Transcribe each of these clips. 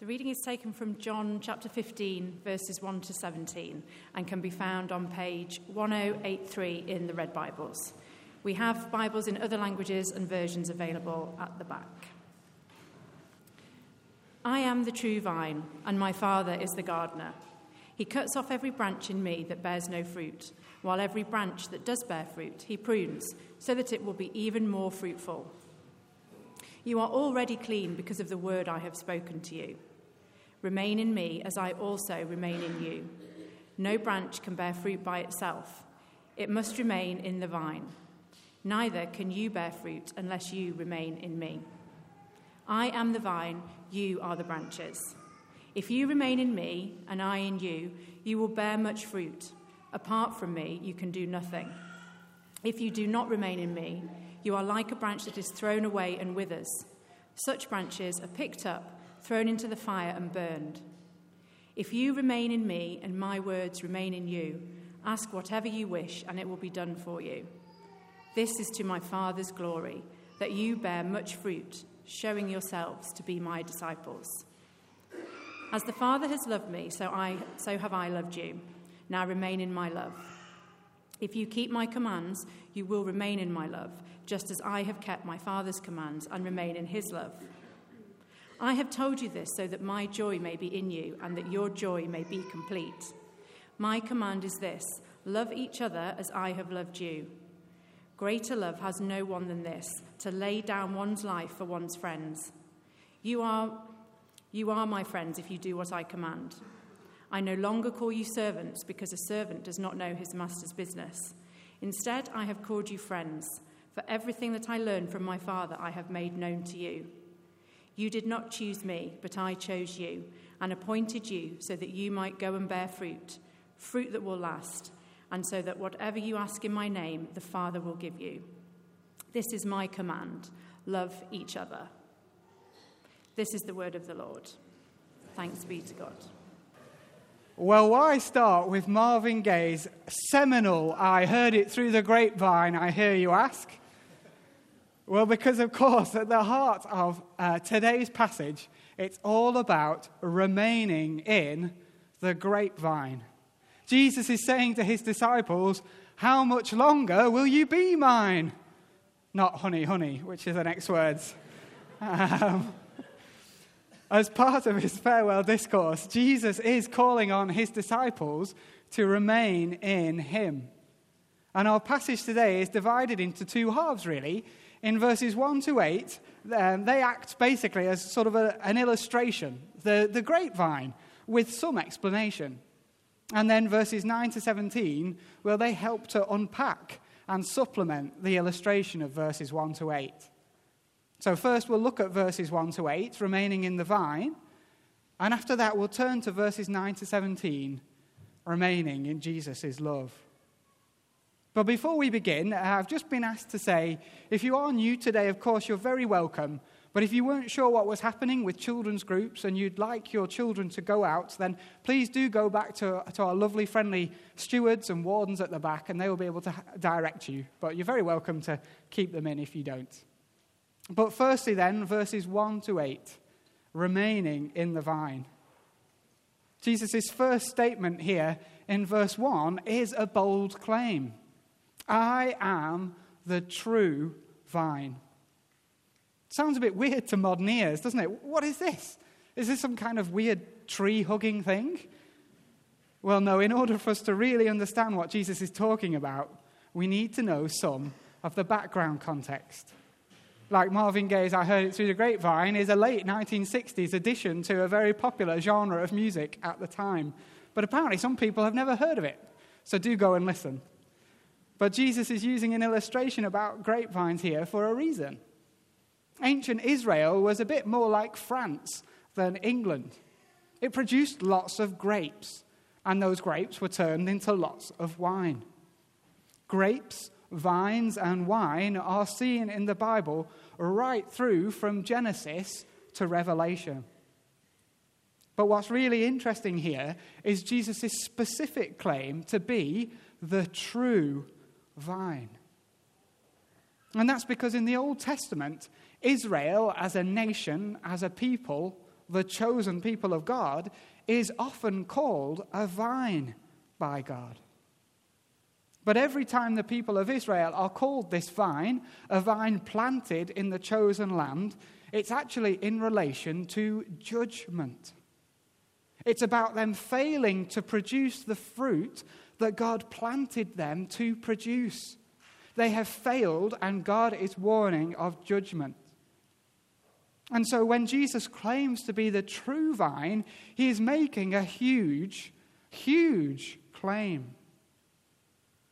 The reading is taken from John chapter 15, verses 1 to 17, and can be found on page 1083 in the Red Bibles. We have Bibles in other languages and versions available at the back. I am the true vine, and my Father is the gardener. He cuts off every branch in me that bears no fruit, while every branch that does bear fruit he prunes, so that it will be even more fruitful. You are already clean because of the word I have spoken to you. Remain in me as I also remain in you. No branch can bear fruit by itself, it must remain in the vine. Neither can you bear fruit unless you remain in me. I am the vine, you are the branches. If you remain in me and I in you, you will bear much fruit. Apart from me, you can do nothing. If you do not remain in me, you are like a branch that is thrown away and withers. Such branches are picked up, thrown into the fire, and burned. If you remain in me and my words remain in you, ask whatever you wish, and it will be done for you. This is to my Father's glory, that you bear much fruit, showing yourselves to be my disciples. As the Father has loved me, so, I, so have I loved you. Now remain in my love. If you keep my commands, you will remain in my love, just as I have kept my Father's commands and remain in his love. I have told you this so that my joy may be in you and that your joy may be complete. My command is this love each other as I have loved you. Greater love has no one than this to lay down one's life for one's friends. You are you are my friends if you do what I command. I no longer call you servants because a servant does not know his master's business. Instead, I have called you friends, for everything that I learned from my Father I have made known to you. You did not choose me, but I chose you and appointed you so that you might go and bear fruit, fruit that will last, and so that whatever you ask in my name, the Father will give you. This is my command love each other. This is the word of the Lord. Thanks be to God. Well, why start with Marvin Gaye's seminal I Heard It Through the Grapevine, I Hear You Ask? Well, because of course, at the heart of uh, today's passage, it's all about remaining in the grapevine. Jesus is saying to his disciples, How much longer will you be mine? Not honey, honey, which is the next words. Um, as part of his farewell discourse, Jesus is calling on his disciples to remain in him. And our passage today is divided into two halves, really. In verses 1 to 8, um, they act basically as sort of a, an illustration, the, the grapevine, with some explanation. And then verses 9 to 17, well, they help to unpack and supplement the illustration of verses 1 to 8. So, first we'll look at verses 1 to 8, remaining in the vine. And after that, we'll turn to verses 9 to 17, remaining in Jesus' love. But before we begin, I've just been asked to say if you are new today, of course, you're very welcome. But if you weren't sure what was happening with children's groups and you'd like your children to go out, then please do go back to, to our lovely, friendly stewards and wardens at the back, and they will be able to direct you. But you're very welcome to keep them in if you don't. But firstly, then, verses 1 to 8, remaining in the vine. Jesus' first statement here in verse 1 is a bold claim I am the true vine. Sounds a bit weird to modern ears, doesn't it? What is this? Is this some kind of weird tree hugging thing? Well, no, in order for us to really understand what Jesus is talking about, we need to know some of the background context like Marvin Gaye's I Heard It Through the Grapevine, is a late 1960s addition to a very popular genre of music at the time. But apparently, some people have never heard of it. So do go and listen. But Jesus is using an illustration about grapevines here for a reason. Ancient Israel was a bit more like France than England. It produced lots of grapes, and those grapes were turned into lots of wine. Grapes vines and wine are seen in the Bible right through from Genesis to Revelation. But what's really interesting here is Jesus' specific claim to be the true vine. And that's because in the Old Testament, Israel as a nation, as a people, the chosen people of God, is often called a vine by God. But every time the people of Israel are called this vine, a vine planted in the chosen land, it's actually in relation to judgment. It's about them failing to produce the fruit that God planted them to produce. They have failed, and God is warning of judgment. And so, when Jesus claims to be the true vine, he is making a huge, huge claim.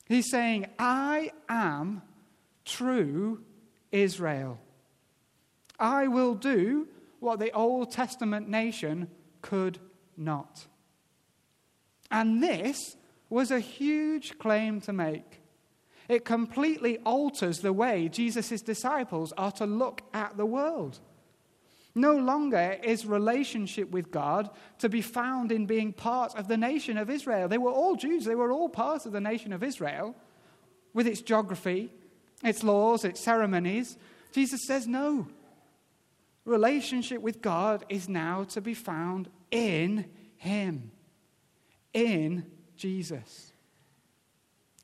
He's saying, I am true Israel. I will do what the Old Testament nation could not. And this was a huge claim to make. It completely alters the way Jesus' disciples are to look at the world. No longer is relationship with God to be found in being part of the nation of Israel. They were all Jews, they were all part of the nation of Israel with its geography, its laws, its ceremonies. Jesus says, no. Relationship with God is now to be found in Him, in Jesus.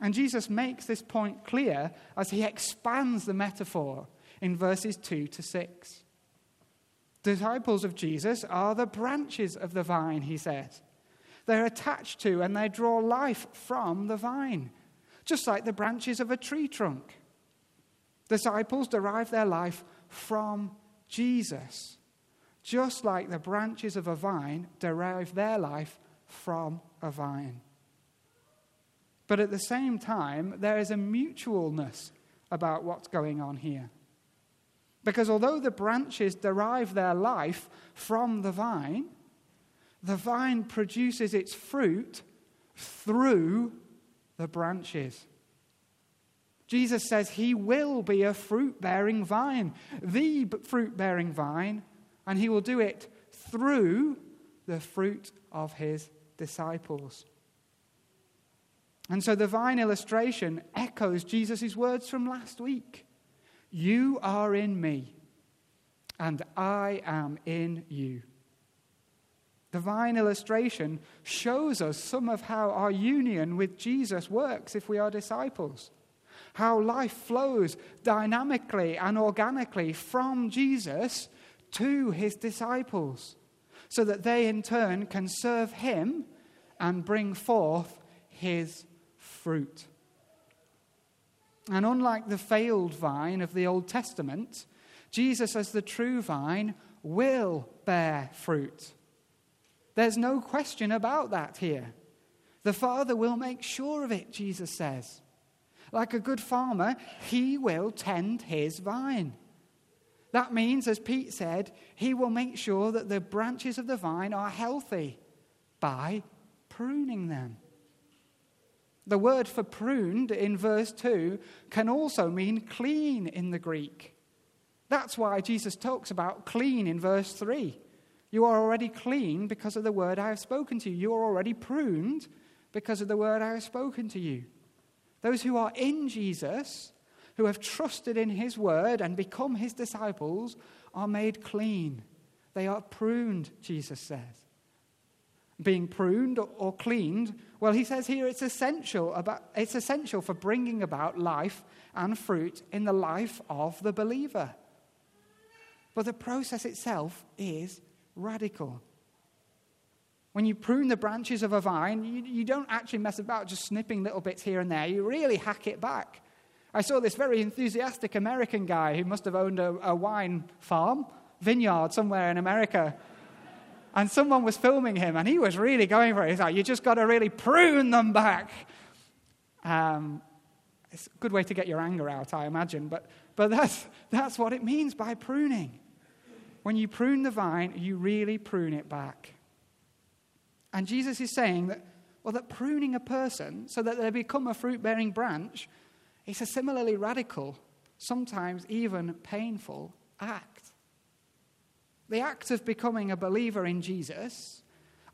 And Jesus makes this point clear as he expands the metaphor in verses 2 to 6. Disciples of Jesus are the branches of the vine, he says. They're attached to and they draw life from the vine, just like the branches of a tree trunk. Disciples derive their life from Jesus, just like the branches of a vine derive their life from a vine. But at the same time, there is a mutualness about what's going on here. Because although the branches derive their life from the vine, the vine produces its fruit through the branches. Jesus says he will be a fruit bearing vine, the fruit bearing vine, and he will do it through the fruit of his disciples. And so the vine illustration echoes Jesus' words from last week. You are in me, and I am in you. The vine illustration shows us some of how our union with Jesus works if we are disciples. How life flows dynamically and organically from Jesus to his disciples, so that they in turn can serve him and bring forth his fruit. And unlike the failed vine of the Old Testament, Jesus, as the true vine, will bear fruit. There's no question about that here. The Father will make sure of it, Jesus says. Like a good farmer, he will tend his vine. That means, as Pete said, he will make sure that the branches of the vine are healthy by pruning them. The word for pruned in verse 2 can also mean clean in the Greek. That's why Jesus talks about clean in verse 3. You are already clean because of the word I have spoken to you. You are already pruned because of the word I have spoken to you. Those who are in Jesus, who have trusted in his word and become his disciples, are made clean. They are pruned, Jesus says being pruned or cleaned, well, he says here it's essential, about, it's essential for bringing about life and fruit in the life of the believer. But the process itself is radical. When you prune the branches of a vine, you, you don't actually mess about just snipping little bits here and there. You really hack it back. I saw this very enthusiastic American guy who must have owned a, a wine farm, vineyard somewhere in America and someone was filming him, and he was really going for it. He's like, You just got to really prune them back. Um, it's a good way to get your anger out, I imagine, but, but that's, that's what it means by pruning. When you prune the vine, you really prune it back. And Jesus is saying that, well, that pruning a person so that they become a fruit bearing branch is a similarly radical, sometimes even painful act. The act of becoming a believer in Jesus,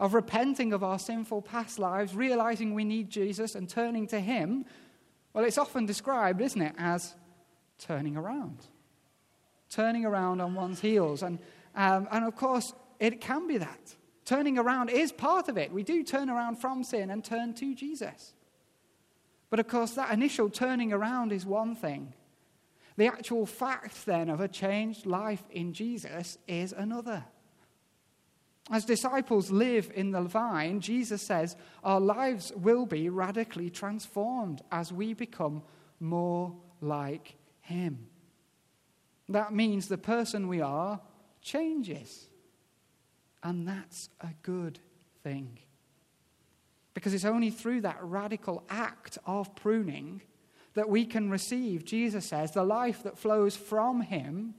of repenting of our sinful past lives, realizing we need Jesus and turning to Him, well, it's often described, isn't it, as turning around. Turning around on one's heels. And, um, and of course, it can be that. Turning around is part of it. We do turn around from sin and turn to Jesus. But of course, that initial turning around is one thing. The actual fact, then, of a changed life in Jesus is another. As disciples live in the vine, Jesus says our lives will be radically transformed as we become more like Him. That means the person we are changes. And that's a good thing. Because it's only through that radical act of pruning that we can receive, Jesus says, the life that flows from Him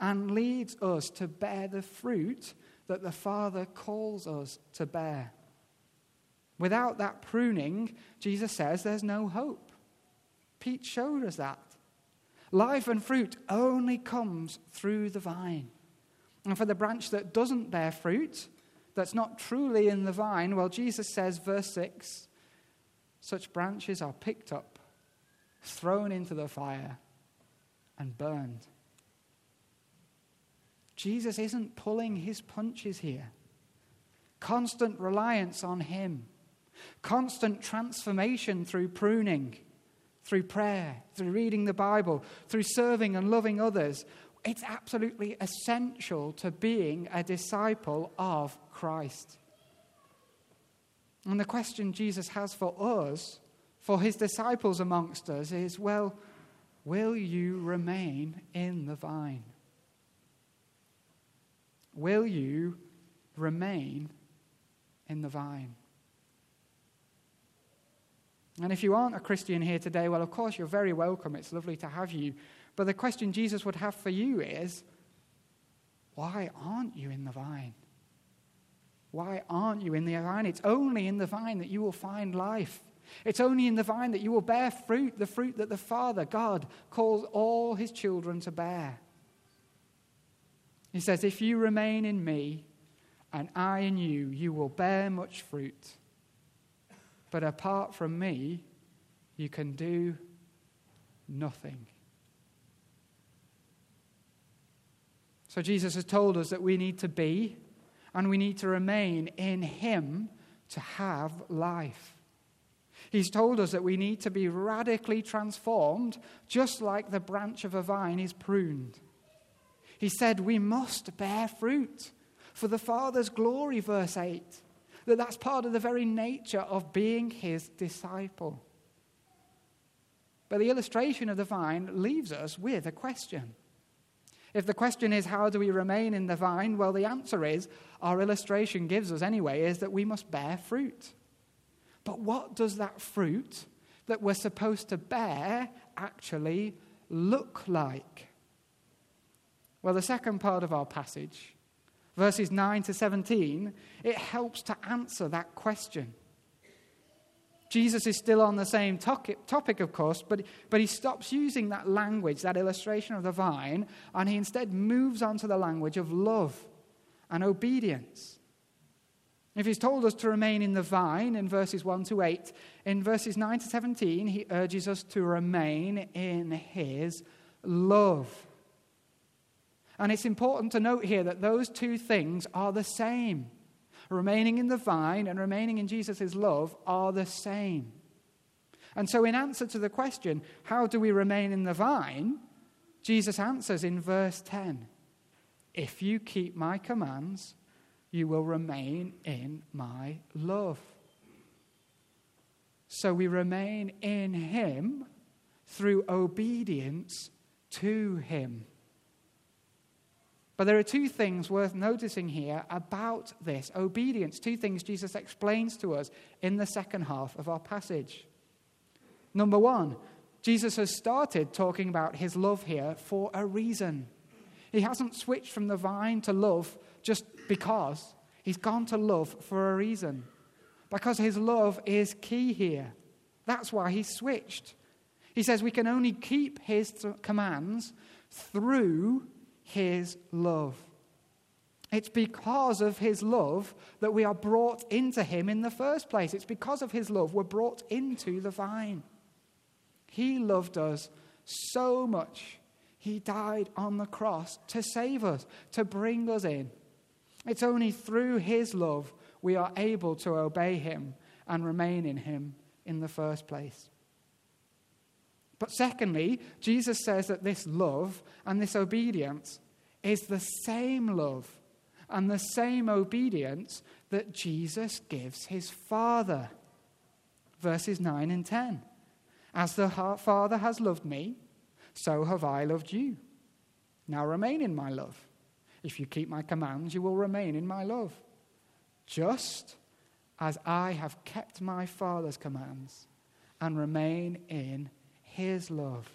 and leads us to bear the fruit that the Father calls us to bear. Without that pruning, Jesus says there's no hope. Pete showed us that. Life and fruit only comes through the vine. And for the branch that doesn't bear fruit, that's not truly in the vine, well, Jesus says, verse 6 such branches are picked up, thrown into the fire, and burned. Jesus isn't pulling his punches here. Constant reliance on him, constant transformation through pruning, through prayer, through reading the Bible, through serving and loving others. It's absolutely essential to being a disciple of Christ. And the question Jesus has for us, for his disciples amongst us, is well, will you remain in the vine? Will you remain in the vine? And if you aren't a Christian here today, well, of course, you're very welcome. It's lovely to have you. But the question Jesus would have for you is why aren't you in the vine? Why aren't you in the vine? It's only in the vine that you will find life. It's only in the vine that you will bear fruit, the fruit that the Father, God, calls all his children to bear. He says, If you remain in me and I in you, you will bear much fruit. But apart from me, you can do nothing. So Jesus has told us that we need to be and we need to remain in Him to have life. He's told us that we need to be radically transformed, just like the branch of a vine is pruned. He said, We must bear fruit for the Father's glory, verse 8. That that's part of the very nature of being his disciple. But the illustration of the vine leaves us with a question. If the question is, how do we remain in the vine? Well, the answer is, our illustration gives us anyway, is that we must bear fruit. But what does that fruit that we're supposed to bear actually look like? Well, the second part of our passage, verses 9 to 17, it helps to answer that question. Jesus is still on the same topic, of course, but, but he stops using that language, that illustration of the vine, and he instead moves on to the language of love and obedience. If he's told us to remain in the vine in verses 1 to 8, in verses 9 to 17, he urges us to remain in his love. And it's important to note here that those two things are the same. Remaining in the vine and remaining in Jesus' love are the same. And so, in answer to the question, how do we remain in the vine? Jesus answers in verse 10 If you keep my commands, you will remain in my love. So we remain in him through obedience to him. But there are two things worth noticing here about this obedience. Two things Jesus explains to us in the second half of our passage. Number one, Jesus has started talking about his love here for a reason. He hasn't switched from the vine to love just because. He's gone to love for a reason. Because his love is key here. That's why he switched. He says we can only keep his commands through his love. It's because of his love that we are brought into him in the first place. It's because of his love we're brought into the vine. He loved us so much. He died on the cross to save us, to bring us in. It's only through his love we are able to obey him and remain in him in the first place. But secondly, Jesus says that this love and this obedience is the same love and the same obedience that Jesus gives his Father. Verses 9 and 10. As the Father has loved me, so have I loved you. Now remain in my love. If you keep my commands, you will remain in my love. Just as I have kept my Father's commands and remain in his love.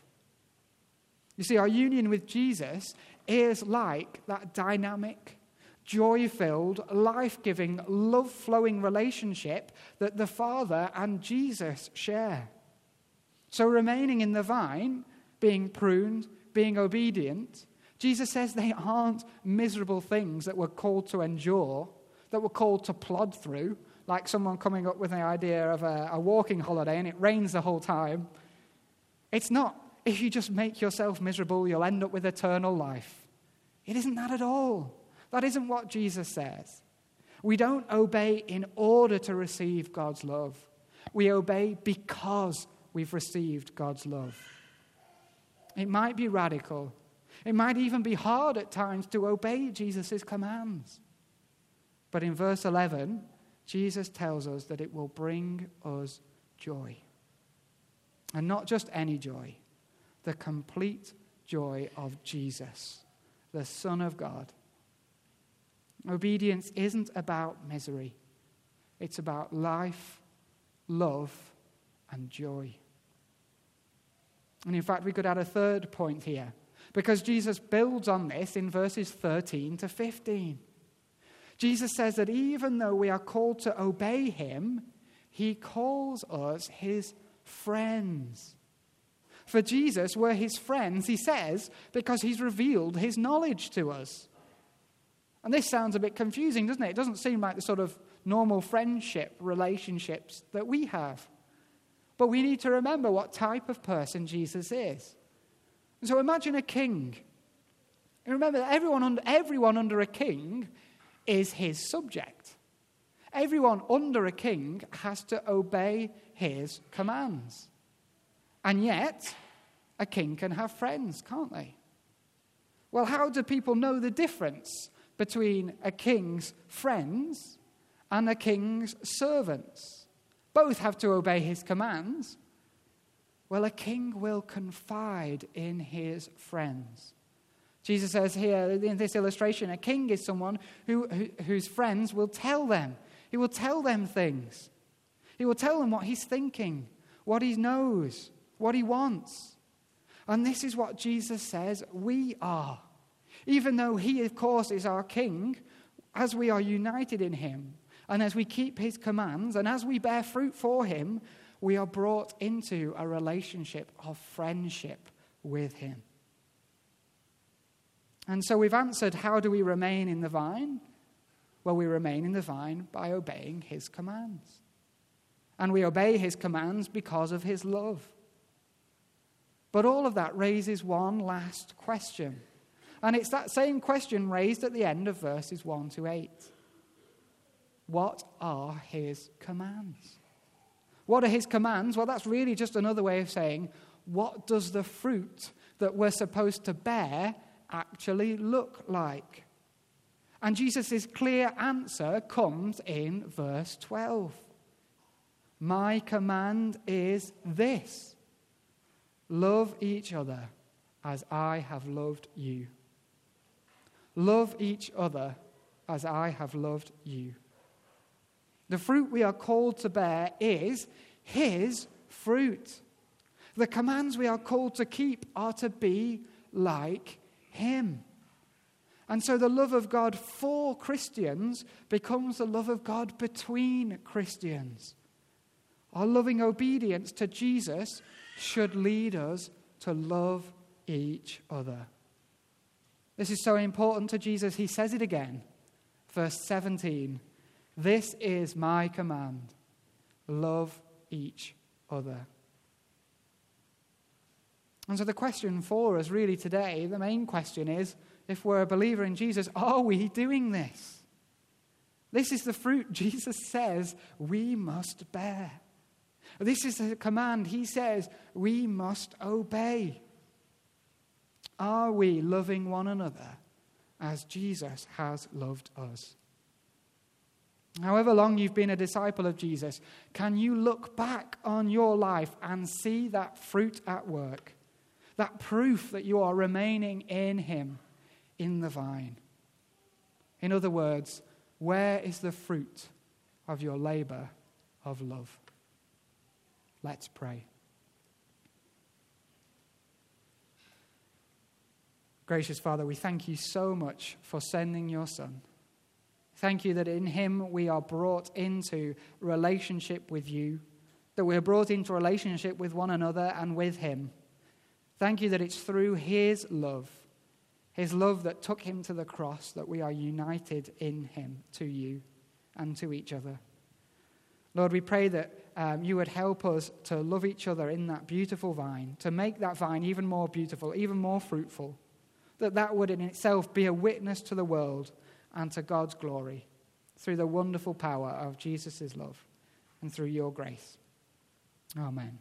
You see, our union with Jesus is like that dynamic, joy filled, life giving, love flowing relationship that the Father and Jesus share. So, remaining in the vine, being pruned, being obedient, Jesus says they aren't miserable things that we're called to endure, that we're called to plod through, like someone coming up with the idea of a, a walking holiday and it rains the whole time. It's not, if you just make yourself miserable, you'll end up with eternal life. It isn't that at all. That isn't what Jesus says. We don't obey in order to receive God's love, we obey because we've received God's love. It might be radical, it might even be hard at times to obey Jesus' commands. But in verse 11, Jesus tells us that it will bring us joy. And not just any joy, the complete joy of Jesus, the Son of God. Obedience isn't about misery, it's about life, love, and joy. And in fact, we could add a third point here, because Jesus builds on this in verses 13 to 15. Jesus says that even though we are called to obey him, he calls us his friends. For Jesus, we're his friends, he says, because he's revealed his knowledge to us. And this sounds a bit confusing, doesn't it? It doesn't seem like the sort of normal friendship relationships that we have. But we need to remember what type of person Jesus is. And so imagine a king. And remember that everyone under, everyone under a king is his subject. Everyone under a king has to obey his commands. And yet, a king can have friends, can't they? Well, how do people know the difference between a king's friends and a king's servants? Both have to obey his commands. Well, a king will confide in his friends. Jesus says here in this illustration a king is someone who, who, whose friends will tell them. He will tell them things. He will tell them what he's thinking, what he knows, what he wants. And this is what Jesus says we are. Even though he, of course, is our king, as we are united in him, and as we keep his commands, and as we bear fruit for him, we are brought into a relationship of friendship with him. And so we've answered how do we remain in the vine? Well, we remain in the vine by obeying his commands. And we obey his commands because of his love. But all of that raises one last question. And it's that same question raised at the end of verses 1 to 8. What are his commands? What are his commands? Well, that's really just another way of saying, what does the fruit that we're supposed to bear actually look like? And Jesus' clear answer comes in verse 12. My command is this love each other as I have loved you. Love each other as I have loved you. The fruit we are called to bear is His fruit. The commands we are called to keep are to be like him. And so the love of God for Christians becomes the love of God between Christians. Our loving obedience to Jesus should lead us to love each other. This is so important to Jesus. He says it again. Verse 17 This is my command love each other. And so the question for us really today, the main question is if we're a believer in Jesus, are we doing this? This is the fruit Jesus says we must bear. This is a command he says we must obey. Are we loving one another as Jesus has loved us? However long you've been a disciple of Jesus, can you look back on your life and see that fruit at work? That proof that you are remaining in Him, in the vine. In other words, where is the fruit of your labor of love? Let's pray. Gracious Father, we thank you so much for sending your Son. Thank you that in him we are brought into relationship with you, that we're brought into relationship with one another and with him. Thank you that it's through his love, his love that took him to the cross, that we are united in him to you and to each other. Lord, we pray that um, you would help us to love each other in that beautiful vine, to make that vine even more beautiful, even more fruitful, that that would in itself be a witness to the world and to God's glory through the wonderful power of Jesus' love and through your grace. Amen.